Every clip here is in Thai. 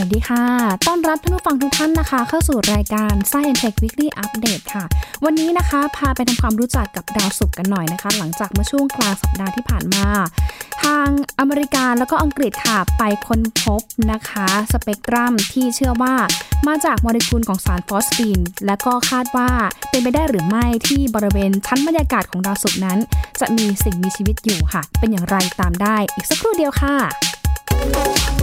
วัสดีค่ะ ต้อนรับท่านผู้ฟังทุกท่านนะคะ เข้าสู่รายการ Science Tech Weekly Update ค่ะ วันนี้นะคะ พาไปทำความรู้จักกับดาวศุกร์กันหน่อยนะคะ หลังจากเมื่อช่วงกลางสัปดาห์ที่ผ่านมา ทางอเมริกาแล้วก็อังกฤษค่ะ ไปค้นพบนะคะสเปกตรัมที่เชื่อว่ามาจากโมเลกุลของสารฟอสฟีน และก็คาดว่าเป็นไปได้หรือไม่ที่บริเวณชั้นบรรยากาศของดาวศุกร์นั้น จะมีสิ่งมีชีวิตอยู่ค่ะ เป็นอย่างไรตามได้อีกสักครู่เดียวค่ะ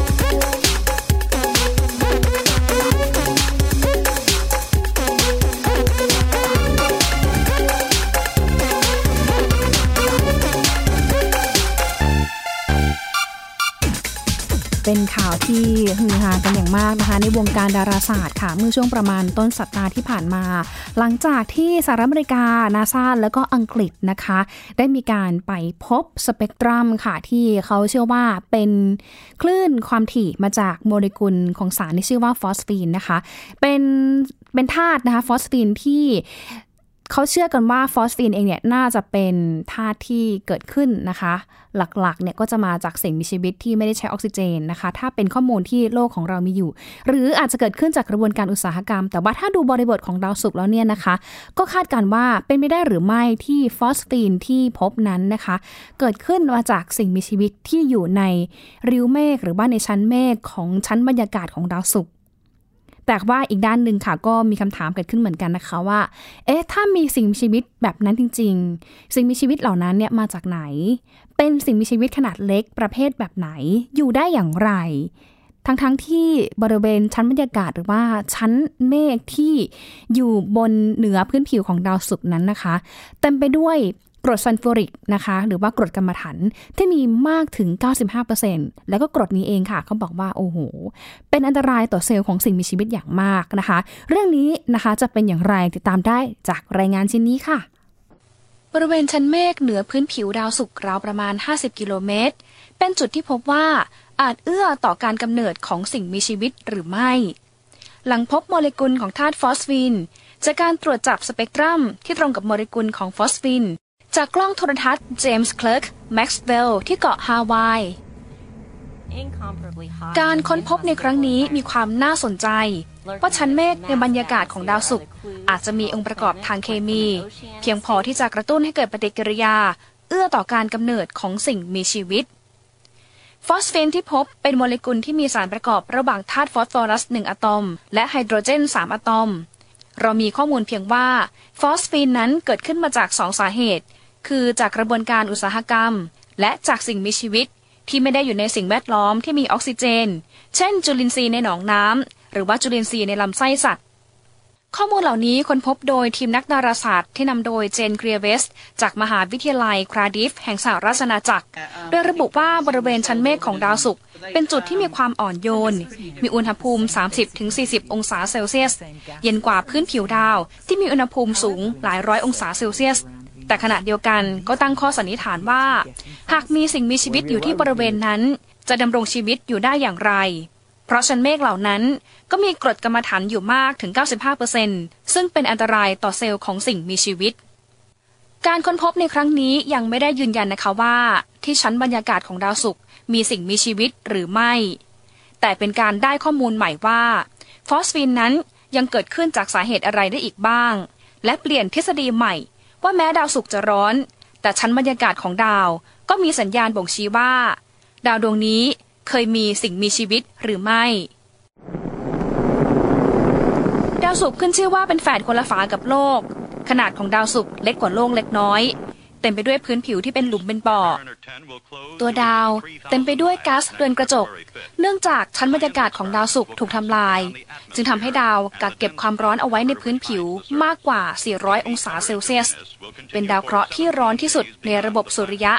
เป็นข่าวที่ฮือฮากันอย่างมากนะคะ ในวงการดาราศาสตร์ค่ะ เมื่อช่วงประมาณต้นสัปดาห์ที่ผ่านมา หลังจากที่สหรัฐอเมริกานาซาแล้วก็อังกฤษนะคะ ได้มีการไปพบสเปกตรัมค่ะ ที่เขาเชื่อว่าเป็นคลื่นความถี่มาจากโมเลกุลของสารที่ชื่อว่าฟอสฟีนนะคะ เป็นเป็นธาตุนะคะฟอสฟีนที่ เขาเชื่อกันว่าฟอสฟีนเองเนี่ยน่าจะเป็นธาตุที่เกิดขึ้นนะคะ หลักๆเนี่ยก็จะมาจากสิ่งมีชีวิตที่ไม่ได้ใช้ออกซิเจนนะคะ ถ้าเป็นข้อมูลที่โลกของเรามีอยู่ หรืออาจจะเกิดขึ้นจากกระบวนการอุตสาหกรรม แต่ว่าถ้าดูบริบทของดาวศุกร์แล้วเนี่ยนะคะ ก็คาดการว่าเป็นไม่ได้หรือไม่ที่ฟอสฟีนที่พบนั้นนะคะ เกิดขึ้นมาจากสิ่งมีชีวิตที่อยู่ในริ้วเมฆหรือว่าในชั้นเมฆของชั้นบรรยากาศของดาวศุกร์ แต่ว่าอีกด้านหนึ่งค่ะ ก็มีคำถามเกิดขึ้นเหมือนกันนะคะว่า เอ๊ะ ถ้ามีสิ่งมีชีวิตแบบนั้นจริง ๆ สิ่งมีชีวิตเหล่านั้นเนี่ยมาจากไหน เป็นสิ่งมีชีวิตขนาดเล็กประเภทแบบไหน อยู่ได้อย่างไร ทั้งๆทที่บริเวณชั้นบรรยากาศหรือว่าชั้นเมฆที่อยู่บนเหนือพื้นผิวของดาวศุกร์นั้นนะคะ เต็มไปด้วย กรดซัลฟูริกนะคะ หรือว่ากรดกรรมฐานที่มีมากถึง 95%แล้วก็กรดนี้เองค่ะเขาบอกว่าโอ้โห เป็นอันตรายต่อเซลล์ของสิ่งมีชีวิตอย่างมากนะคะ เรื่องนี้นะคะจะเป็นอย่างไรติดตามได้จากรายงานชิ้นนี้ค่ะ บริเวณชั้นเมฆเหนือพื้นผิวดาวศุกร์ราวประมาณ 50 กิโลเมตร เป็นจุดที่พบว่าอาจเอื้อต่อการกำเนิดของสิ่งมีชีวิตหรือไม่ หลังพบโมเลกุลของธาตุฟอสฟีน จากการตรวจจับสเปกตรัมที่ตรงกับโมเลกุลของฟอสฟีน จากกล้องโทรทัศน์เจมส์คลาร์กแม็กซ์เวลล์ที่เกาะฮาวาย การค้นพบในครั้งนี้มีความน่าสนใจ ว่าชั้นเมฆในบรรยากาศของดาวศุกร์อาจจะมีองค์ประกอบทางเคมี เพียงพอที่จะกระตุ้นให้เกิดปฏิกิริยา เอื้อต่อการกำเนิดของสิ่งมีชีวิต ฟอสฟีนที่พบเป็นโมเลกุลที่มีสารประกอบระหว่างธาตุฟอสฟอรัส1อะตอม และไฮโดรเจน 3อะตอมเรามีข้อมูลเพียงว่า ฟอสฟีนนั้นเกิดขึ้นมาจากสองสาเหตุ คือจากกระบวนการอุตสาหกรรม และจากสิ่งมีชีวิตที่ไม่ได้อยู่ในสิ่งแวดล้อมที่มีออกซิเจน เช่น จุลินทรีย์ในหนองน้ำหรือว่าจุลินทรีย์ในลำไส้สัตว์ ข้อมูลเหล่านี้ค้นพบโดยทีมนักดาราศาสตร์ที่นำโดยเจนเกรียเวส จากมหาวิทยาลัยคราดิฟแห่งสหราชอาณาจักร โดยระบุว่าบริเวณชั้นเมฆของดาวศุกร์เป็นจุดที่มีความอ่อนโยน มีอุณหภูมิ 30-40 องศาเซลเซียส เย็นกว่าพื้นผิวดาวที่มีอุณหภูมิสูงหลายร้อยองศาเซลเซียส แต่ขณะเดียวกันก็ตั้งข้อสันนิษฐานว่า หากมีสิ่งมีชีวิตอยู่ที่บริเวณนั้น จะดำรงชีวิตอยู่ได้อย่างไร เพราะชั้นเมฆเหล่านั้นก็มีกรดกรรมฐานอยู่มากถึง 95%ซึ่งเป็นอันตรายต่อเซลล์ของสิ่งมีชีวิต การค้นพบในครั้งนี้ยังไม่ได้ยืนยันนะคะว่า ที่ชั้นบรรยากาศของดาวศุกร์มีสิ่งมีชีวิตหรือไม่ แต่เป็นการได้ข้อมูลใหม่ว่า ฟอสฟินนั้นยังเกิดขึ้นจากสาเหตุอะไรได้อีกบ้าง และเปลี่ยนทฤษฎีใหม่ ว่าแม้ดาวศุกร์จะร้อน แต่ชั้นบรรยากาศของดาวก็มีสัญญาณบ่งชี้ว่า ดาวดวงนี้เคยมีสิ่งมีชีวิตหรือไม่ ดาวศุกร์ขึ้นชื่อว่าเป็นแฝดคนละฝากับโลก ขนาดของดาวศุกร์เล็กกว่าโลกเล็กน้อย เต็มไปด้วยพื้นผิวที่เป็นหลุมเป็นบ่อ ตัวดาวเต็มไปด้วยก๊าซเรือนกระจก เนื่องจากชั้นบรรยากาศของดาวศุกร์ถูกทำลาย จึงทำให้ดาวกักเก็บความร้อนเอาไว้ในพื้นผิวมากกว่า 400 องศาเซลเซียส เป็นดาวเคราะห์ที่ร้อนที่สุดในระบบสุริยะ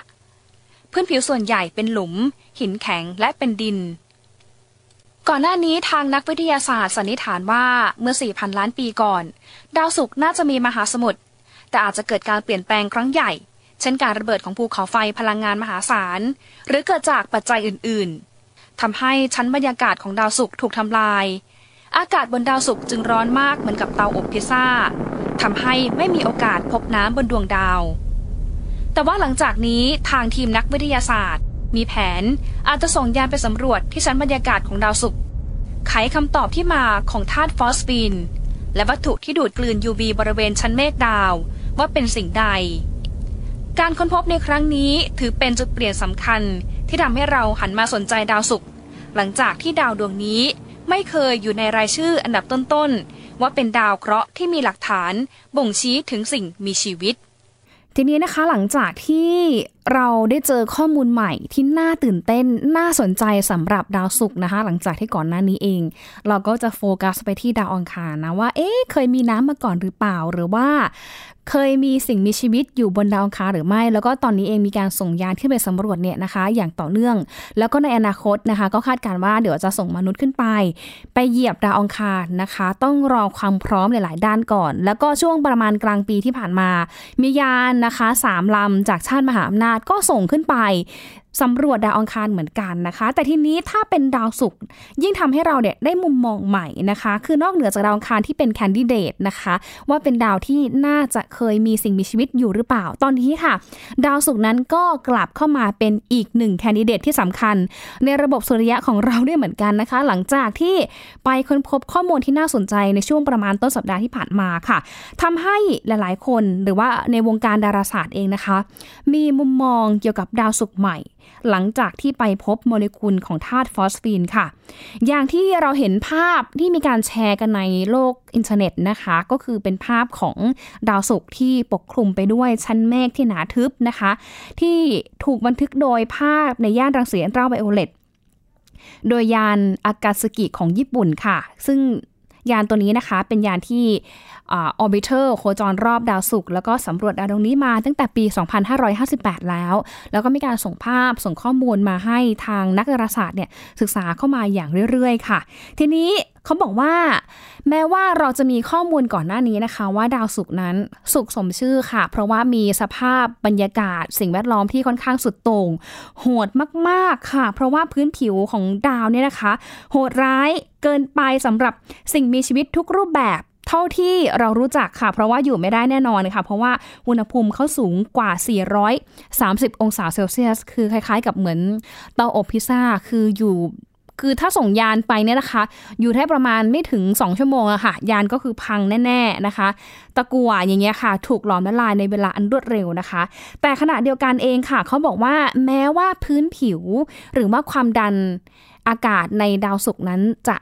พื้นผิวส่วนใหญ่เป็นหลุม หินแข็งและเป็นดินก่อนหน้านี้ทางนักวิทยาศาสตร์สันนิษฐานว่าเมื่อ 4,000 ล้านปีก่อน ดาวศุกร์น่าจะมีมหาสมุทรแต่อาจจะเกิดการเปลี่ยนแปลงครั้งใหญ่ เช่นการระเบิดของภูเขาไฟพลังงานมหาศาล หรือเกิดจากปัจจัยอื่นๆทำให้ชั้นบรรยากาศของดาวศุกร์ถูกทำลาย อากาศบนดาวศุกร์จึงร้อนมากเหมือนกับเตาอบพิซซ่าทำให้ไม่มีโอกาสพบน้ำบนดวงดาว แต่ว่าหลังจากนี้ทางทีมนักวิทยาศาสตร์ มีแผนอาจจะส่งยานไปสำรวจที่ชั้นบรรยากาศของดาวศุกร์ไขคำตอบที่มาของธาตุฟอสฟีนและวัตถุที่ดูดกลืน UV บริเวณชั้นเมฆดาว ว่าเป็นสิ่งใด การค้นพบในครั้งนี้ถือเป็นจุดเปลี่ยนสำคัญที่ทำให้เราหันมาสนใจดาวศุกร์หลังจากที่ดาวดวงนี้ไม่เคยอยู่ในรายชื่ออันดับต้นๆ ว่าเป็นดาวเคราะห์ที่มีหลักฐานบ่งชี้ถึงสิ่งมีชีวิต ทีนี้นะคะหลังจากที่ เราได้เจอข้อมูลใหม่ที่น่าตื่นเต้นน่าสนใจสำหรับดาวศุกร์นะคะ หลังจากที่ก่อนหน้านี้เอง เราก็จะโฟกัสไปที่ดาวอังคารนะว่า เอ๊ะเคยมีน้ำมาก่อนหรือเปล่าหรือว่า เคยมีสิ่งมีชีวิตอยู่บนดาวอังคารหรือไม่ แล้วก็ตอนนี้เองมีการส่งยานขึ้นไปสำรวจเนี่ยนะคะ อย่างต่อเนื่อง แล้วก็ในอนาคตนะคะ ก็คาดการว่าเดี๋ยวจะส่งมนุษย์ขึ้นไป ไปเหยียบดาวอังคารนะคะ ต้องรอความพร้อมหลาย ๆ ด้านก่อน แล้วก็ช่วงประมาณกลางปีที่ผ่านมา มียานนะคะสามลำจากชาติมหาอำนาจก็ส่งขึ้นไป สำรวจดาวอังคารเหมือนกันนะคะ แต่ทีนี้ถ้าเป็นดาวศุกร์ยิ่งทำให้เราเนี่ยได้มุมมองใหม่นะคะ คือนอกเหนือจากดาวอังคารที่เป็นแคนดิเดตนะคะ ว่าเป็นดาวที่น่าจะเคยมีสิ่งมีชีวิตอยู่หรือเปล่า ตอนนี้ค่ะ ดาวศุกร์นั้นก็กลับเข้ามาเป็นอีกหนึ่งแคนดิเดตที่สำคัญ ในระบบสุริยะของเราด้วยเหมือนกันนะคะ หลังจากที่ไปค้นพบข้อมูลที่น่าสนใจในช่วงประมาณต้นสัปดาห์ที่ผ่านมาค่ะทำให้หลายๆ คนหรือว่าในวงการดาราศาสตร์เองนะคะ มีมุมมองเกี่ยวกับดาวศุกร์ใหม่ หลังจากที่ไปพบโมเลกุลของธาตุฟอสฟีนค่ะ อย่างที่เราเห็นภาพที่มีการแชร์กันในโลกอินเทอร์เน็ตนะคะ ก็คือเป็นภาพของดาวศุกร์ที่ปกคลุมไปด้วยชั้นเมฆที่หนาทึบนะคะ ที่ถูกบันทึกโดยภาพในย่านรังสีอัลตราไวโอเลตโดยยานอากาซึกิของญี่ปุ่นค่ะ ซึ่ง ยานตัวนี้นะคะเป็นยานที่ orbiter โคจรรอบดาวศุกร์แล้วก็สำรวจดาวดวงนี้มาตั้งแต่ปี 2558 แล้ว แล้วก็มีการส่งภาพส่งข้อมูลมาให้ทางนักดาราศาสตร์เนี่ยศึกษาเข้ามาอย่างเรื่อยๆ ค่ะ ทีนี้ เขาบอกว่า แม้ว่าเราจะมีข้อมูลก่อนหน้านี้นะคะ ว่าดาวศุกร์นั้นสุกสมชื่อค่ะ เพราะว่ามีสภาพบรรยากาศ สิ่งแวดล้อมที่ค่อนข้างสุดโต่งโหดมากๆค่ะ เพราะว่าพื้นผิวของดาวเนี่ยนะคะ โหดร้ายเกินไปสำหรับสิ่งมีชีวิตทุกรูปแบบเท่าที่เรารู้จักค่ะ เพราะว่าอยู่ไม่ได้แน่นอนค่ะ เพราะว่าอุณหภูมิเขาสูงกว่า 430 องศาเซลเซียส คือคล้ายๆ กับเหมือนเตาอบพิซซ่า คืออยู่ คือถ้าส่งยานไปเนี่ยนะคะ อยู่แค่ประมาณไม่ถึง 2 ชั่วโมงอะค่ะ ยานก็คือพังแน่ๆนะคะ ตะกัวอย่างเงี้ยค่ะ ถูกหลอมละลายในเวลาอันรวดเร็วนะคะ แต่ขณะเดียวกันเองค่ะ เขาบอกว่าแม้ว่าพื้นผิว หรือว่าความดันอากาศในดาวศุกร์นั้นจะ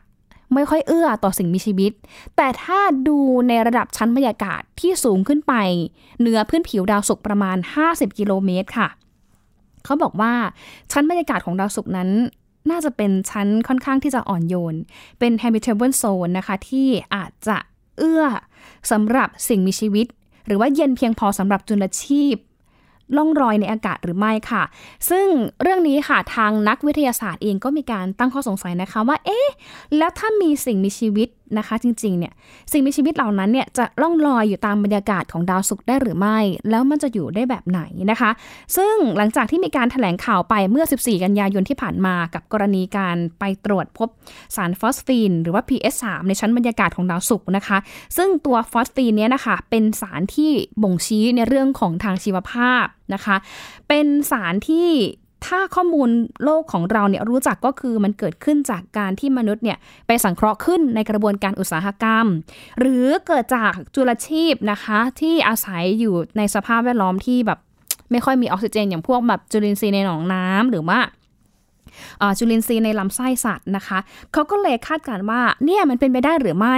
ไม่ค่อยเอื้อต่อสิ่งมีชีวิต แต่ถ้าดูในระดับชั้นบรรยากาศที่สูงขึ้นไป เหนือพื้นผิวดาวศุกร์ประมาณ 50 กิโลเมตรค่ะ เขาบอกว่าชั้นบรรยากาศของดาวศุกร์นั้น น่าจะเป็นชั้นค่อนข้างที่จะอ่อนโยน เป็น habitable zone นะคะ ที่อาจจะเอื้อสำหรับสิ่งมีชีวิต หรือว่าเย็นเพียงพอสำหรับจุลชีพล่องรอยในอากาศหรือไม่ค่ะ ซึ่งเรื่องนี้ค่ะทางนักวิทยาศาสตร์เองก็มีการตั้งข้อสงสัยนะคะว่า เอ๊ะ แล้วถ้ามีสิ่งมีชีวิตนะคะ จริงๆเนี่ยสิ่งมีชีวิตเหล่านั้นเนี่ยจะล่องลอยอยู่ตามบรรยากาศของดาวศุกร์ได้หรือไม่ แล้วมันจะอยู่ได้แบบไหนนะคะ ซึ่งหลังจากที่มีการถแถลงข่าวไปเมื่อ 14 กันยายนที่ผ่านมากับกรณีการไปตรวจพบสารฟอสฟีน หรือว่า PS3 ในชั้นบรรยากาศของดาวศุกร์นะคะ ซึ่งตัวฟอสฟีนเนี้ยนะคะเป็นสารที่บ่งชี้ในเรื่องของทางชีวภาพนะคะ เป็นสารที่ ถ้าข้อมูลโลกของเราเนี่ยรู้จักก็คือมันเกิดขึ้นจากการที่มนุษย์เนี่ยไปสังเคราะห์ขึ้นในกระบวนการอุตสาหกรรม หรือเกิดจากจุลชีพนะคะ ที่อาศัยอยู่ในสภาพแวดล้อมที่แบบไม่ค่อยมีออกซิเจน อย่างพวกแบบจุลินทรีย์ในหนองน้ำหรือว่า จุลินทรีย์ในลำไส้สัตว์นะคะ เขาก็เลยคาดการว่าเนี่ยมันเป็นไปได้หรือไม่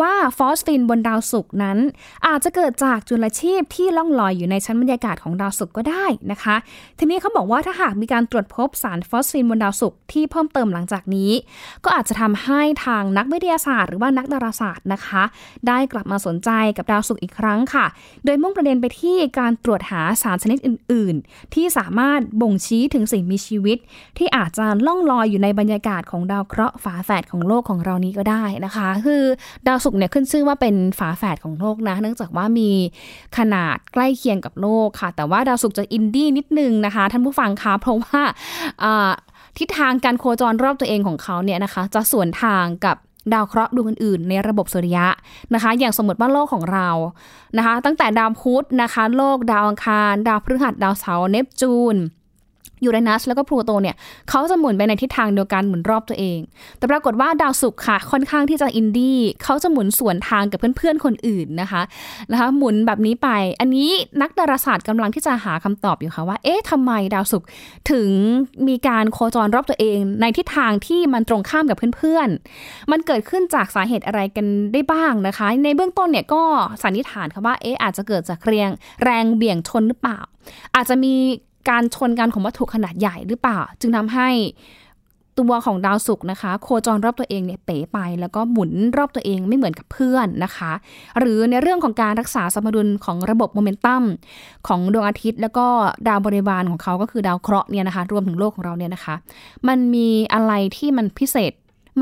ว่าฟอสฟินบนดาวศุกร์นั้น อาจจะเกิดจากจุลชีพที่ล่องลอยอยู่ในชั้นบรรยากาศของดาวศุกร์ก็ได้นะคะ ทีนี้เขาบอกว่าถ้าหากมีการตรวจพบสารฟอสฟีนบนดาวศุกร์ที่เพิ่มเติมหลังจากนี้ ก็อาจจะทำให้ทางนักวิทยาศาสตร์หรือว่านักดาราศาสตร์นะคะ ได้กลับมาสนใจกับดาวศุกร์อีกครั้งค่ะ โดยมุ่งประเด็นไปที่การตรวจหาสารชนิดอื่น ๆ ที่สามารถบ่งชี้ถึงสิ่งมีชีวิตที่อาจจะล่องลอยอยู่ในบรรยากาศของดาวเคราะห์ฝาแฝดของโลกของเรานี้ก็ได้นะคะ คือดาวศุกร์เนี่ยขึ้นชื่อว่าเป็นฝาแฝดของโลกนะ เนื่องจากว่ามีขนาดใกล้เคียงกับโลกค่ะ แต่ว่าดาวศุกร์จะอินดี้นิดนึงนะคะท่านผู้ฟังคะเพราะว่าทิศทางการโคจรรอบตัวเองของเขาเนี่ยนะคะ จะสวนทางกับดาวเคราะห์ดวงอื่นๆในระบบสุริยะนะคะ อย่างสมมติว่าโลกของเรานะคะ ตั้งแต่ดาวพุธนะคะ โลกดาวอังคาร ดาวพฤหัสดาวเสาร์เนปจูน ยูเรนัสแล้วก็พลูโตเนี่ยเขาจะหมุนไปในทิศทางเดียวกันหมุนรอบตัวเอง แต่ปรากฏว่าดาวศุกร์ค่ะ ค่อนข้างที่จะอินดี้เขาจะหมุนสวนทางกับเพื่อนๆคนอื่นนะคะนะคะหมุนแบบนี้ไป อันนี้นักดาราศาสตร์กำลังที่จะหาคำตอบอยู่ค่ะว่า เอ๊ะทำไมดาวศุกร์ถึงมีการโคจรรอบตัวเอง ในทิศทางที่มันตรงข้ามกับเพื่อนๆ มันเกิดขึ้นจากสาเหตุอะไรกันได้บ้างนะคะ ในเบื้องต้นเนี่ยก็สันนิษฐานค่ะว่าเอ๊ะอาจจะเกิดจากแรงแรงเบี่ยงชนหรือเปล่าอาจจะมี การชนกันของวัตถุขนาดใหญ่หรือเปล่า จึงทำให้ตัวของดาวศุกร์นะคะ โคจรรอบตัวเองเนี่ยเป๋ไป แล้วก็หมุนรอบตัวเองไม่เหมือนกับเพื่อนนะคะ หรือในเรื่องของการรักษาสมดุลของระบบโมเมนตัมของดวงอาทิตย์ แล้วก็ดาวบริวารของเขาก็คือดาวเคราะห์เนี่ยนะคะ รวมถึงโลกของเราเนี่ยนะคะ มันมีอะไรที่มันพิเศษ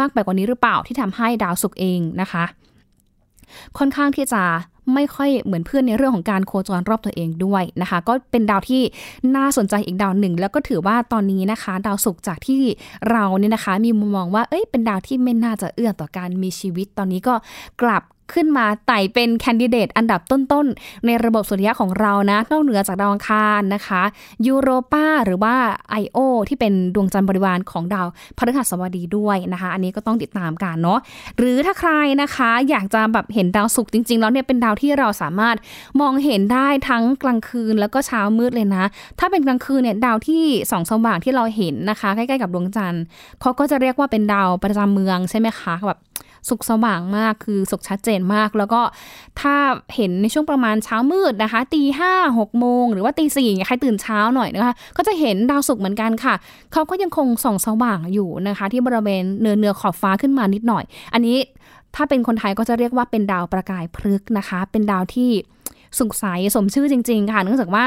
มากไปกว่านี้หรือเปล่าที่ทำให้ดาวศุกร์เองนะคะ ค่อนข้างที่จะ ไม่ค่อยเหมือนเพื่อนในเรื่องของการโคจรรอบตัวเองด้วยนะคะ ก็เป็นดาวที่น่าสนใจอีกดาวหนึ่ง แล้วก็ถือว่าตอนนี้นะคะ ดาวศุกร์จากที่เราเนี่ยนะคะ มีมุมมองว่าเอ้ยเป็นดาวที่ไม่น่าจะเอื้อต่อการมีชีวิต ตอนนี้ก็กลับ ขึ้นมาไต่เป็นแคนดิเดตอันดับต้นๆ ในระบบสุริยะของเรานะนอกเหนือจากดาวอังคารนะคะ ยูโรปาหรือว่า I.O. ที่เป็นดวงจันทร์บริวารของดาวพฤหัสบดีด้วยนะคะ อันนี้ก็ต้องติดตามกันเนาะหรือถ้าใครนะคะอยากจะแบบเห็นดาวศุกร์จริง ๆ แล้วเนี่ยเป็นดาวที่เราสามารถมองเห็นได้ทั้งกลางคืนแล้วก็เช้ามืดเลยนะ ถ้าเป็นกลางคืนเนี่ยดาวที่สองสว่างที่เราเห็นนะคะ ใกล้ๆกับดวงจันทร์เขาก็จะเรียกว่าเป็นดาวประจำเมืองใช่ไหมคะแบบ สุกสว่างมากคือสุกชัดเจนมาก แล้วก็ถ้าเห็นในช่วงประมาณเช้ามืดนะคะตีห้าหกโมงหรือว่าตีสี่ใครตื่นเช้าหน่อยนะคะ ก็จะเห็นดาวศุกเหมือนกันค่ะ เขาก็ยังคงส่องสว่างอยู่นะคะ ที่บริเวณเนื้อเนื้อขอบฟ้าขึ้นมานิดหน่อย อันนี้ถ้าเป็นคนไทยก็จะเรียกว่าเป็นดาวประกายพฤกษ์นะคะ เป็นดาวที่สุกใสสมชื่อจริง ๆ ค่ะเนื่องจากว่า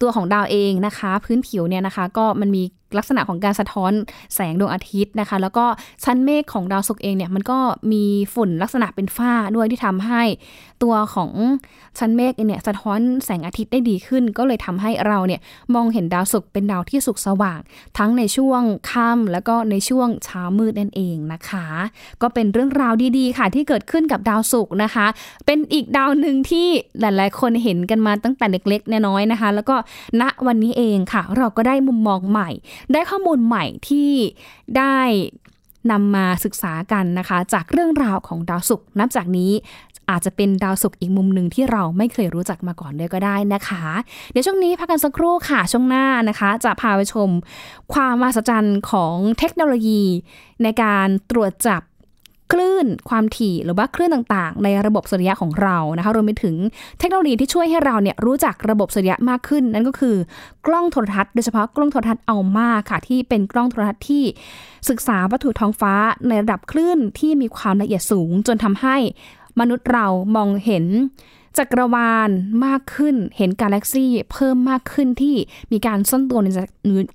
ตัวของดาวเองนะคะ พื้นผิวเนี่ยนะคะ ก็มันมี ลักษณะของการสะท้อนแสงดวงอาทิตย์นะคะ แล้วก็ชั้นเมฆของดาวศุกร์เองเนี่ยมันก็มีฝุ่นลักษณะเป็นฝ้าด้วยที่ทำให้ ตัวของชั้นเมฆเนี่ยสะท้อนแสงอาทิตย์ได้ดีขึ้น ก็เลยทำให้เราเนี่ยมองเห็นดาวศุกร์เป็นดาวที่สุกสว่าง ทั้งในช่วงค่ำแล้วก็ในช่วงเช้ามืดนั่นเองนะคะ ก็เป็นเรื่องราวดีๆ ค่ะ ที่เกิดขึ้นกับดาวศุกร์นะคะ เป็นอีกดาวหนึ่งที่หลายๆ คนเห็นกันมาตั้งแต่เล็กๆน้อยๆนะคะ แล้วก็ณวันนี้เองค่ะ เราก็ได้มุมมองใหม่ ได้ข้อมูลใหม่ที่ได้นำมาศึกษากันนะคะ จากเรื่องราวของดาวศุกร์นับจากนี้ อาจจะเป็นดาวศุกร์อีกมุมหนึ่งที่เราไม่เคยรู้จักมาก่อนด้วยก็ได้นะคะ เดี๋ยวช่วงนี้พักกันสักครู่ค่ะ ช่วงหน้านะคะ จะพาไปชมความมหัศจรรย์ของเทคโนโลยี ในการตรวจจับคลื่นความถี่หรือว่าคลื่นต่างๆ ในระบบสุริยะของเรานะคะรวมไปถึงเทคโนโลยีที่ช่วยให้เราเนี่ยรู้จักระบบสุริยะมากขึ้น นั่นก็คือกล้องโทรทัศน์โดยเฉพาะกล้องโทรทัศน์เอามาค่ะ ที่เป็นกล้องโทรทัศน์ที่ศึกษาวัตถุท้องฟ้าในระดับคลื่นที่มีความละเอียดสูง จนทำให้ มนุษย์เรามองเห็นจักรวาลมากขึ้น เห็นกาแล็กซี่เพิ่มมากขึ้นที่มีการซ่อนตัว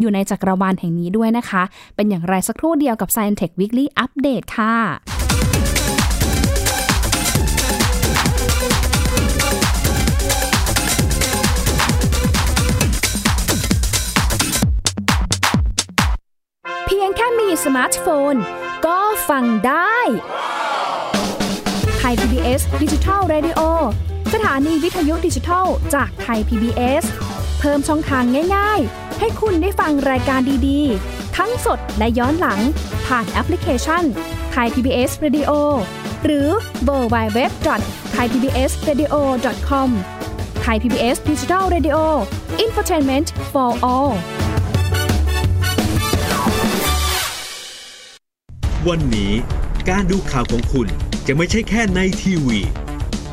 อยู่ในจักรวาลแห่งนี้ด้วยนะคะ เป็นอย่างไรสักครู่เดียวกับ Science Tech Weekly Update ค่ะเพียงแค่มีสมาร์ทโฟนน ก็ฟังได้ ไทย PBS ดิจิทัล Radio สถานีวิทยุดิจิทัลจากไทย PBS เพิ่มช่องทางง่าย ๆ ให้คุณได้ฟังรายการดีๆ ทั้งสดและย้อนหลัง ผ่านแอปพลิเคชันไทย PBS Radio หรือเวอร์ไบเว็บไทยพีบีเอสเรดิโอคอมไทยพีบีเอสดิจิทัลเรดิโออินฟอร์ทนเมนต์ for all วันนี้การดูข่าวของคุณ จะไม่ใช่แค่ในทีวี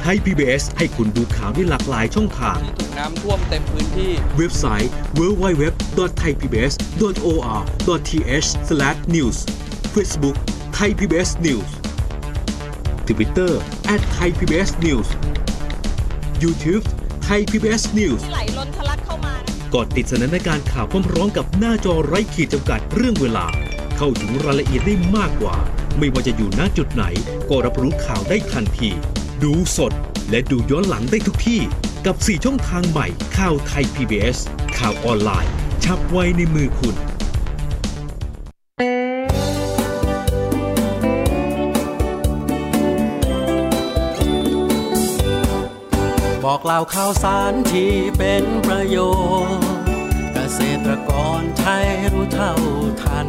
ไทย PBS ให้คุณดูข่าวได้หลากหลายช่องทางถูกน้ำท่วมเต็มพื้นที่ เว็บไซต์ www.thaipbs.or.th/news Facebook Thai PBS News Twitter @thaipbsnews YouTube Thai PBS News ไหลล้นทะลักเข้ามานะกดติดสนันในการข่าวพร้อมๆกับหน้าจอไร้ขีดจำกัดเรื่องเวลา เข้าถึงรายละเอียดได้มากกว่า ไม่ว่าจะอยู่ณจุดไหน ก็รับรู้ข่าวได้ทันที ดูสดและดูย้อนหลังได้ทุกที่ กับ 4 ช่องทางใหม่ข่าวไทย PBS ข่าวออนไลน์ ชับไว้ในมือคุณ บอกเล่าข่าวสารที่เป็นประโยชน์ เกษตรกรไทยรู้เท่าทัน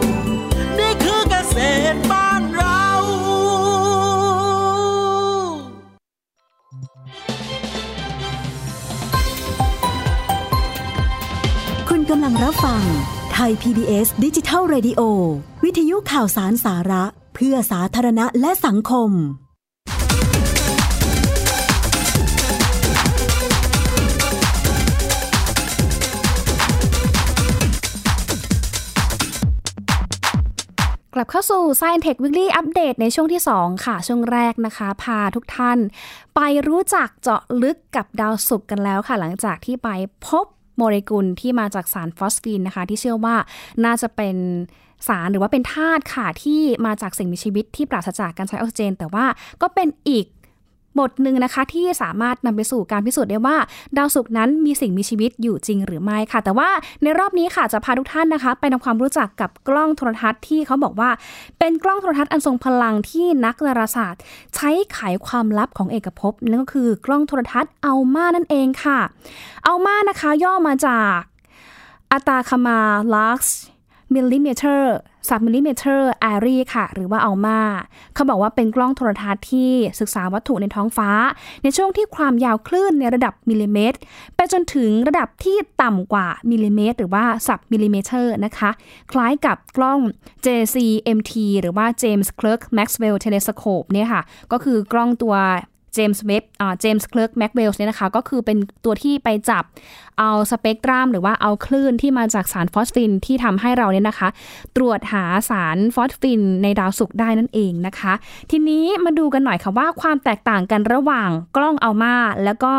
รับฟังไทย PBS ดิจิทัล Radio วิทยุข่าวสารสาระ เพื่อสาธารณะและสังคม กลับเข้าสู่ Science Tech Weekly Update ในช่วงที่ 2 ค่ะ ช่วงแรกนะคะ พาทุกท่าน ไปรู้จักเจาะลึกกับดาวศุกร์กันแล้วค่ะ หลังจากที่ไปพบ โมเลกุลที่มาจากสารฟอสฟีนนะคะ ที่เชื่อว่าน่าจะเป็นสารหรือว่าเป็นธาตุค่ะที่มาจากสิ่งมีชีวิตที่ปราศจากการใช้ออกซิเจน แต่ว่าก็เป็นอีก บทหนึ่งนะคะที่สามารถนำไปสู่การพิสูจน์ได้ว่า ดาวศุกร์นั้นมีสิ่งมีชีวิตอยู่จริงหรือไม่ค่ะ แต่ว่าในรอบนี้ค่ะจะพาทุกท่านนะคะ ไปทำความรู้จักกับกล้องโทรทรรศน์ที่เขาบอกว่า เป็นกล้องโทรทรรศน์อันทรงพลังที่นักดาราศาสตร์ ใช้ไขความลับของเอกภพนั่นก็คือกล้องโทรทรรศน์ ALMA นั่นเองค่ะ ALMA นะคะย่อมาจาก Atacama Large Millimeter Submillimeter Array ค่ะ หรือว่า ALMA เขาบอกว่าเป็นกล้องโทรทรรศน์ที่ศึกษาวัตถุในท้องฟ้า ในช่วงที่ความยาวคลื่นในระดับมิลลิเมตร ไปจนถึงระดับที่ต่ำกว่ามิลลิเมตร หรือว่า submillimeter นะคะ คล้ายกับกล้อง JCMT หรือว่า James Clerk Maxwell Telescope เนี่ยค่ะ ก็คือกล้องตัว James Webb อ่า James Clerk Maxwell เนี่ยนะคะ ก็คือเป็นตัวที่ไปจับเอาสเปกตรัมหรือว่าเอาคลื่นที่มาจากสารฟอสฟีนที่ทำให้เราเนี่ยนะคะ ตรวจหาสารฟอสฟีนในดาวศุกร์ได้นั่นเองนะคะ ทีนี้มาดูกันหน่อยค่ะว่าความแตกต่างกันระหว่างกล้องอัลมาแล้วก็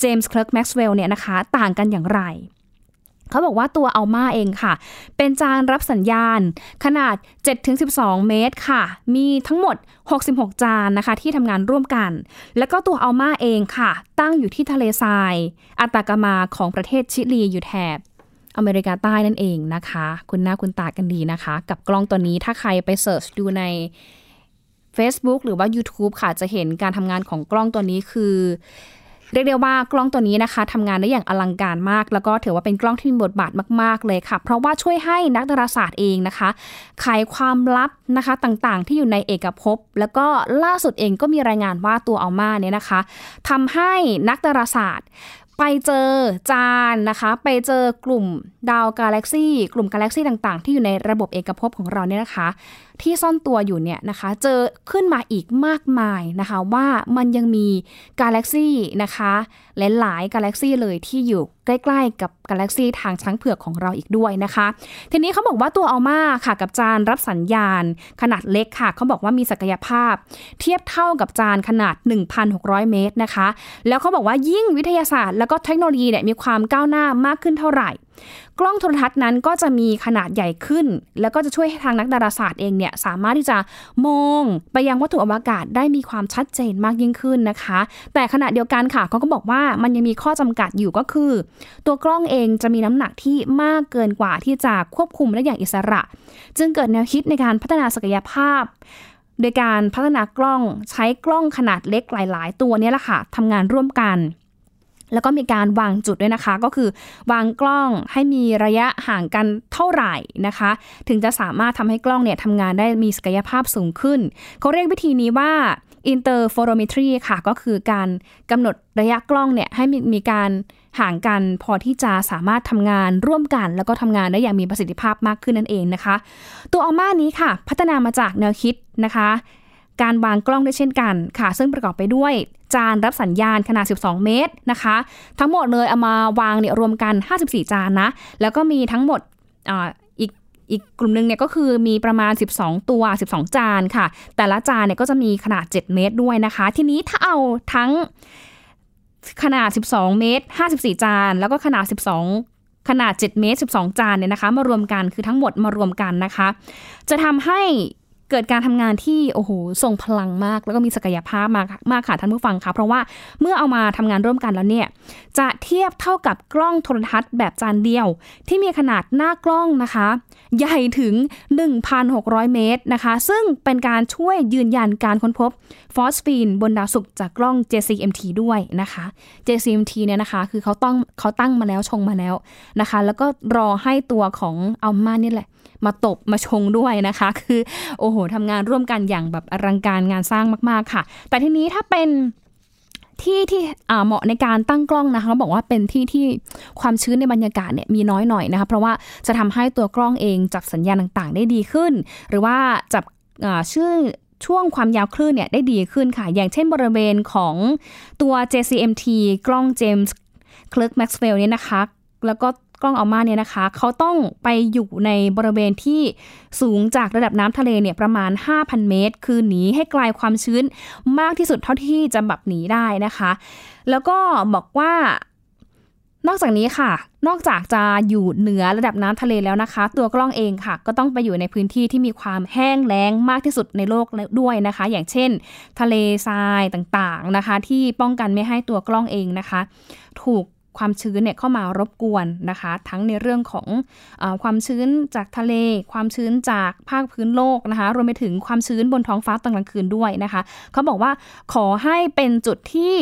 เจมส์เคลิร์กแม็กเวลเนี่ยนะคะ ต่างกันอย่างไร เขาบอกว่าตัวอัลมาเองค่ะ เป็นจานรับสัญญาณ ขนาด 7-12 เมตรค่ะ มีทั้งหมด 66 จานนะคะ ที่ทำงานร่วมกัน แล้วก็ตัวอัลมาเองค่ะ ตั้งอยู่ที่ทะเลทรายอัตากามาของประเทศชิลีอยู่แถบอเมริกาใต้นั่นเองนะคะ คุณหน้าคุณตากันดีนะคะ กับกล้องตัวนี้ถ้าใครไปเสิร์ชดูใน Facebook หรือว่า YouTube ค่ะจะเห็นการทำงานของกล้องตัวนี้คือ เรียกได้ว่ากล้องตัวนี้นะคะทำงานได้อย่างอลังการมาก แล้วก็ถือว่าเป็นกล้องที่มีบทบาทมาก ๆ เลยค่ะ เพราะว่าช่วยให้นักดาราศาสตร์เองนะคะไขความลับนะคะต่างๆ ที่อยู่ในเอกภพ แล้วก็ล่าสุดเองก็มีรายงานว่าตัวอัลมาเนี่ยนะคะทำให้นักดาราศาสตร์ไปเจอจานนะคะ ไปเจอกลุ่มดาวกาแล็กซี่กลุ่มกาแล็กซี่ต่างๆ ที่อยู่ในระบบเอกภพของเราเนี่ยนะคะ ที่ซ่อนตัวอยู่เนี่ยนะคะ เจอขึ้นมาอีกมากมายนะคะว่ามันยังมีกาแล็กซี่นะคะหลายๆกาแล็กซี่เลยที่อยู่ใกล้ๆ กับกาแล็กซี่ทางช้างเผือกของเราอีกด้วยนะคะ ทีนี้เขาบอกว่าตัวอัลมาค่ะกับจานรับสัญญาณ ขนาดเล็กค่ะเขาบอกว่ามีศักยภาพ เทียบเท่ากับจานขนาด 1,600 เมตรนะคะ แล้วเขาบอกว่ายิ่งวิทยาศาสตร์ แล้วก็เทคโนโลยีเนี่ยมีความก้าวหน้ามากขึ้นเท่าไหร่ กล้องโทรทัศน์นั้นก็จะมีขนาดใหญ่ขึ้น แล้วก็จะช่วยให้ทางนักดาราศาสตร์เองเนี่ยสามารถที่จะมองไปยังวัตถุอวกาศได้มีความชัดเจนมากยิ่งขึ้นนะคะ แต่ขณะเดียวกันค่ะเขาก็บอกว่ามันยังมีข้อจำกัดอยู่ก็คือ ตัวกล้องเองจะมีน้ำหนักที่มากเกินกว่าที่จะควบคุมได้อย่างอิสระ จึงเกิดแนวคิดในการพัฒนาศักยภาพโดยการพัฒนากล้องใช้กล้องขนาดเล็กหลาย ๆ ตัวนี้แหละค่ะทำงานร่วมกัน แล้วก็มีการวางจุดด้วยนะคะ ก็คือ วางกล้องให้มีระยะห่างกันเท่าไหร่นะคะ ถึงจะสามารถทำให้กล้องเนี่ยทำงานได้มีศักยภาพสูงขึ้น เขาเรียกวิธีนี้ว่า interferometry ค่ะ ก็คือการกำหนดระยะกล้องเนี่ยให้มีมีการห่างกันพอที่จะสามารถทำงานร่วมกัน แล้วก็ทำงานได้อย่างมีประสิทธิภาพมากขึ้นนั่นเองนะคะ ตัวอัลมานี้ค่ะ พัฒนามาจากแนวคิดนะคะ การวางกล้องด้วยเช่นกันค่ะ ซึ่งประกอบไปด้วยจานรับสัญญาณขนาด 12 เมตรนะคะ ทั้งหมดเลยเอามาวางเนี่ยรวมกัน 54 จานนะ แล้วก็มีทั้งหมดอีกอีกกลุ่มหนึ่งเนี่ยก็คือมีประมาณ 12 ตัว 12 จานค่ะ แต่ละจานเนี่ยก็จะมีขนาด 7 เมตรด้วยนะคะ ทีนี้ถ้าเอาทั้งขนาด 12 เมตร 54 จาน แล้วก็ขนาด 12ขนาด 7 เมตร 12 จานเนี่ยนะคะ มารวมกันคือทั้งหมดมารวมกันนะคะ จะทำให้ เกิดการทำงานที่โอ้โหทรงพลังมาก แล้วก็มีศักยภาพมากมากค่ะท่านผู้ฟังคะเพราะว่าเมื่อเอามาทำงานร่วมกันแล้วเนี่ยจะเทียบเท่ากับกล้องโทรทัศน์แบบจานเดียว ที่มีขนาดหน้ากล้องนะคะ ใหญ่ถึง 1,600 เมตรนะคะ ซึ่งเป็นการช่วยยืนยันการค้นพบฟอสฟีนบนดาวศุกร์จากกล้อง JCMT ด้วยนะคะ JCMT เนี่ยนะคะคือเขาต้องเขาตั้งมาแล้วชงมาแล้วนะคะ แล้วก็รอให้ตัวของอัลมาเนี่ยแหละ มาตบมาชงด้วยนะคะ คือโอ้โหทำงานร่วมกันอย่างแบบอลังการงานสร้างมาก ๆค่ะ แต่ทีนี้ถ้าเป็นที่ที่เหมาะในการตั้งกล้องนะคะเขาบอกว่าเป็นที่ที่ความชื้นในบรรยากาศเนี่ยมีน้อยหน่อยนะคะ เพราะว่าจะทำให้ตัวกล้องเองจับสัญญาณต่างๆ ได้ดีขึ้น หรือว่าจับชื่อช่วงความยาวคลื่นเนี่ยได้ดีขึ้นค่ะ อย่างเช่นบริเวณของตัว JCMT กล้อง James Clerk Maxwell เนี่ยนะคะ แล้วก็ กล้องอัลมาเนี่ยนะคะ เขาต้องไปอยู่ในบริเวณที่สูงจากระดับน้ำทะเลเนี่ยประมาณ 5,000 เมตร คือหนีให้ไกลความชื้นมากที่สุดเท่าที่จะแบบหนีได้นะคะ แล้วก็บอกว่านอกจากนี้ค่ะ นอกจากจะอยู่เหนือระดับน้ำทะเลแล้วนะคะ ตัวกล้องเองค่ะ ก็ต้องไปอยู่ในพื้นที่ที่มีความแห้งแล้งมากที่สุดในโลกด้วยนะคะ อย่างเช่น ทะเลทรายต่างๆนะคะ ที่ป้องกันไม่ให้ตัวกล้องเองนะคะ ถูก ความชื้นเนี่ยเข้ามารบกวนนะคะ ทั้งในเรื่องของอความชื้นจากทะเล ความชื้นจากภาคพื้นโลกนะคะ รวมไปถึงความชื้นบนท้องฟ้าตอนกลางคืนด้วยนะคะ เขาบอกว่าขอให้เป็นจุดที่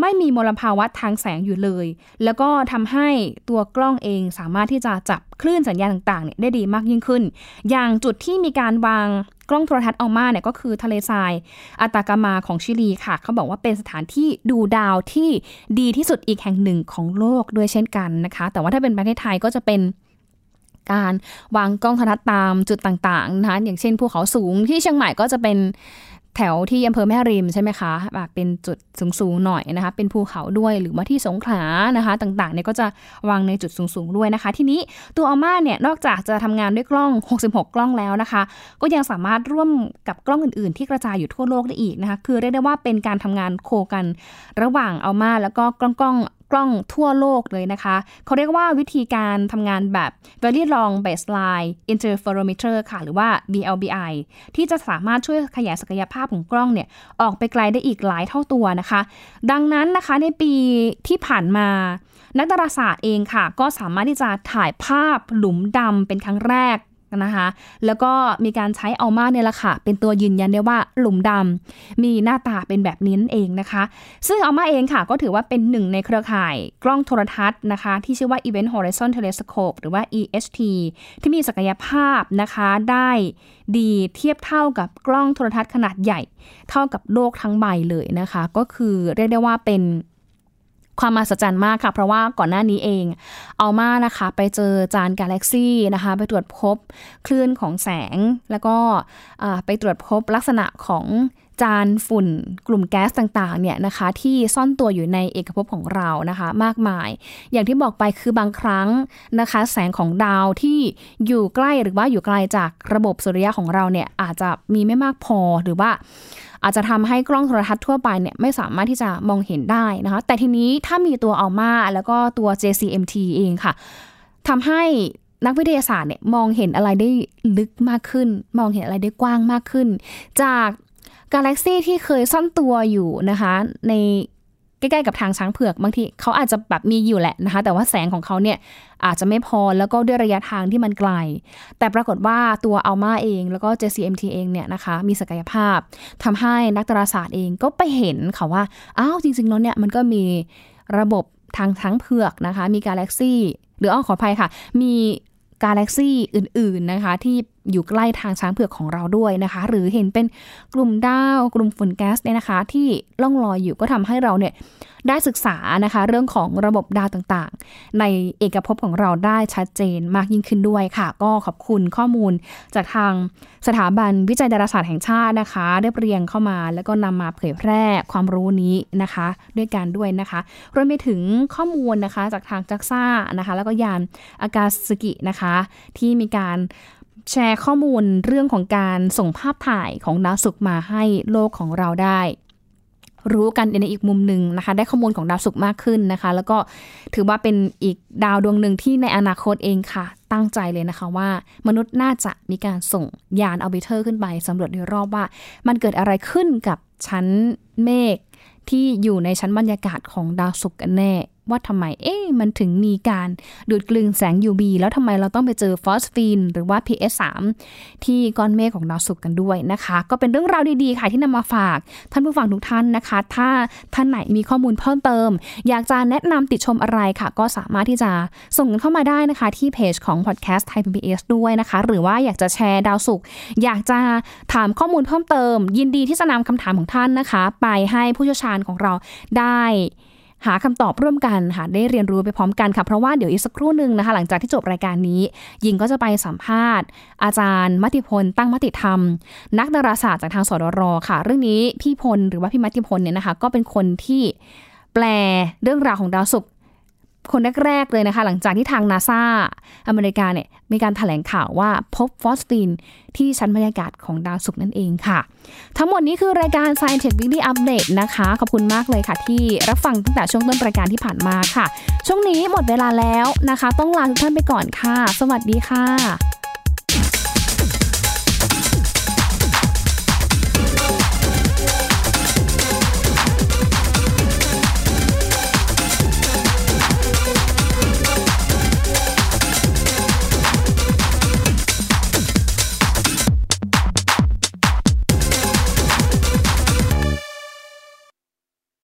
ไม่มีมลภาวะทางแสงอยู่เลย แล้วก็ทำให้ตัวกล้องเองสามารถที่จะจับคลื่นสัญญาณต่างๆเนี่ยได้ดีมากยิ่งขึ้น อย่างจุดที่มีการวางกล้องโทรทัศน์อัลมาเนี่ยก็คือทะเลทรายอัตากามาของชิลีค่ะ เขาบอกว่าเป็นสถานที่ดูดาวที่ดีที่สุดอีกแห่งหนึ่งของโลกด้วยเช่นกันนะคะ แต่ว่าถ้าเป็นประเทศไทยก็จะเป็นการวางกล้องโทรทัศน์ตามจุดต่างๆนะคะอย่างเช่นภูเขาสูงที่เชียงใหม่ก็จะเป็น แถวที่อำเภอแม่ริมใช่ไหมคะแบบเป็นจุดสูงๆหน่อยนะคะ เป็นภูเขาด้วยหรือว่าที่สงขลานะคะ ต่างๆเนี่ยก็จะวางในจุดสูงๆด้วยนะคะ ทีนี้ตัวอัลมาเนี่ยนอกจากจะทำงานด้วยกล้อง 66 กล้องแล้วนะคะ ก็ยังสามารถร่วมกับกล้องอื่นๆ ที่กระจายอยู่ทั่วโลกได้อีกนะคะ คือเรียกได้ว่าเป็นการทำงานโคกันระหว่างอัลมาแล้วก็กล้องกล้อง กล้องทั่วโลกเลยนะคะ เขาเรียกว่าวิธีการทำงานแบบ very long baseline interferometer ค่ะ หรือว่า BLBI ที่จะสามารถช่วยขยายศักยภาพของกล้องเนี่ย ออกไปไกลได้อีกหลายเท่าตัวนะคะ ดังนั้นนะคะในปีที่ผ่านมา นักดาราศาสตร์เองค่ะ ก็สามารถที่จะถ่ายภาพหลุมดำเป็นครั้งแรก นะคะแล้วก็มีการใช้อัลมาเนี่ยแหละค่ะ เป็นตัวยืนยันได้ว่าหลุมดำมีหน้าตาเป็นแบบนี้นั่นเองนะคะ ซึ่งอัลมาเองค่ะ ก็ถือว่าเป็นหนึ่งในเครือข่ายกล้องโทรทัศน์นะคะ ที่ชื่อว่า Event Horizon Telescope หรือว่า EHT ที่มีศักยภาพนะคะได้ดีเทียบเท่ากับกล้องโทรทัศน์ขนาดใหญ่ เท่ากับโลกทั้งใบเลยนะคะ ก็คือเรียกได้ว่าเป็น ความมหัศจรรย์มากค่ะ เพราะว่าก่อนหน้านี้เองเอามานะคะ ไปเจอจานกาแล็กซี่นะคะ ไปตรวจพบคลื่นของแสง แล้วก็ไปตรวจพบลักษณะของ จานฝุ่นกลุ่มแก๊สต่างๆเนี่ยนะคะที่ซ่อนตัวอยู่ในเอกภพของเรานะคะมากมาย อย่างที่บอกไปคือบางครั้งนะคะแสงของดาวที่อยู่ใกล้หรือว่าอยู่ไกลจากระบบสุริยะของเราเนี่ยอาจจะมีไม่มากพอหรือว่าอาจจะทำให้กล้องโทรทัศน์ทั่วไปเนี่ยไม่สามารถที่จะมองเห็นได้นะคะแต่ทีนี้ถ้ามีตัวอัลมาแล้วก็ตัว JCMT เองค่ะทำให้นักวิทยาศาสตร์เนี่ยมองเห็นอะไรได้ลึกมากขึ้น มองเห็นอะไรได้กว้างมากขึ้น จาก กาแล็กซี่ที่เคยซ่อนตัวอยู่นะคะ ในใกล้ๆกับทางช้างเผือกบางทีเขาอาจจะแบบมีอยู่แหละนะคะ แต่ว่าแสงของเขาเนี่ยอาจจะไม่พอแล้วก็ด้วยระยะทางที่มันไกล แต่ปรากฏว่าตัวอัลมาเองแล้วก็ JCMT เองเนี่ยนะคะ มีศักยภาพทำให้นักดาราศาสตร์เองก็ไปเห็นค่ะว่าอ้าวจริงๆแล้วเนี่ยมันก็มีระบบทางช้างเผือกนะคะ มีกาแล็กซี่หรืออ้อขออภัยค่ะ มีกาแล็กซี่อื่น ๆนะคะที่ อยู่ใกล้ทางช้างเผือกของเราด้วยนะคะ หรือเห็นเป็นกลุ่มดาว กลุ่มฝุ่นแก๊สเนี่ยนะคะ ที่ล่องลอยอยู่ก็ทำให้เราเนี่ยได้ศึกษานะคะ เรื่องของระบบดาวต่างๆ ในเอกภพของเราได้ชัดเจนมากยิ่งขึ้นด้วยค่ะ ก็ขอบคุณข้อมูลจากทางสถาบันวิจัยดาราศาสตร์แห่งชาตินะคะได้เรียงเข้ามา แล้วก็นำมาเผยแพร่ความรู้นี้นะคะ ด้วยกันด้วยนะคะรวมไปถึงข้อมูลนะคะจากทางจักซ่านะคะ แล้วก็ยานอากาศกินะคะ ที่มีการ แชร์ข้อมูลเรื่องของการส่งภาพถ่ายของดาวศุกร์มาให้โลกของเราได้ รู้กันในอีกมุมหนึ่งนะคะ ได้ข้อมูลของดาวศุกร์มากขึ้นนะคะ แล้วก็ถือว่าเป็นอีกดาวดวงหนึ่งที่ในอนาคตเองค่ะ ตั้งใจเลยนะคะว่า มนุษย์น่าจะมีการส่งยาน orbiter ขึ้นไปสำรวจโดยรอบว่า มันเกิดอะไรขึ้นกับชั้นเมฆที่อยู่ในชั้นบรรยากาศของดาวศุกร์กันแน่ ว่าทำไมเอ๊ะมันถึงมีการดูดกลืนแสง UV แล้วทำไมเราต้องไปเจอฟอสฟีนหรือว่า PH3 ที่ก้อนเมฆของดาวศุกร์กันด้วยนะคะ ก็เป็นเรื่องราวดีๆค่ะที่นำมาฝากท่านผู้ฟังทุกท่านนะคะ ถ้าท่านไหนมีข้อมูลเพิ่มเติม อยากจะแนะนำติดชมอะไรค่ะ ก็สามารถที่จะส่งกันเข้ามาได้นะคะ ที่เพจของ podcast Thai PBS ด้วยนะคะ หรือว่าอยากจะแชร์ดาวศุกร์อยากจะถามข้อมูลเพิ่มเติม ยินดีที่จะนำคำถามของท่านนะคะ ไปให้ผู้เชี่ยวชาญของเราได้ หาคำตอบร่วมกันหาได้เรียนรู้ไปพร้อมกันค่ะ เพราะว่าเดี๋ยวอีกสักครู่หนึ่งนะคะ หลังจากที่จบรายการนี้ ยิงก็จะไปสัมภาษณ์ อาจารย์มติพล ตั้งมติธรรม นักดาราศาสตร์จากทางสดรค่ะ เรื่องนี้พี่พลหรือว่าพี่มติพลเนี่ยนะคะ ก็เป็นคนที่แปลเรื่องราวของดาวศุกร์ คนแรกๆเลยนะคะ หลังจากที่ทางนาซาอเมริกาเนี่ยมีการถแถลงข่าวว่าพบฟอสฟินที่ชั้นบรรยากาศของดาวศุกร์นั่นเองค่ะ ทั้งหมดนี้คือรายการ Science Tech Weekly Update นะคะ ขอบคุณมากเลยค่ะ ที่รับฟังตั้งแต่ช่วงต้นรายการที่ผ่านมาค่ะ ช่วงนี้หมดเวลาแล้วนะคะ ต้องลาทุกท่านไปก่อนค่ะ สวัสดีค่ะ